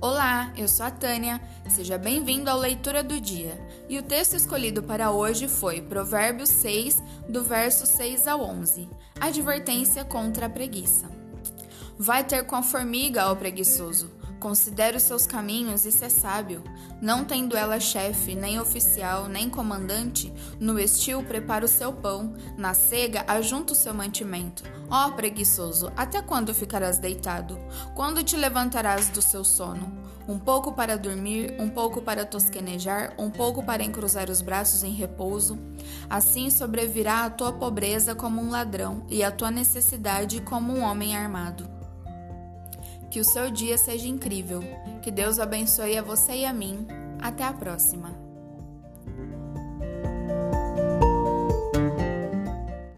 Olá, eu sou a Tânia. Seja bem-vindo à leitura do dia. E o texto escolhido para hoje foi Provérbios 6, do verso 6 ao 11. Advertência contra a preguiça. Vai ter com a formiga, ó preguiçoso. Considere os seus caminhos e se é sábio. Não tendo ela chefe, nem oficial, nem comandante, no estio prepara o seu pão, na cega ajunta o seu mantimento. Ó preguiçoso, até quando ficarás deitado? Quando te levantarás do seu sono? Um pouco para dormir, um pouco para tosquenejar, um pouco para encruzar os braços em repouso. Assim sobrevirá a tua pobreza como um ladrão, e a tua necessidade como um homem armado. Que o seu dia seja incrível. Que Deus abençoe a você e a mim. Até a próxima.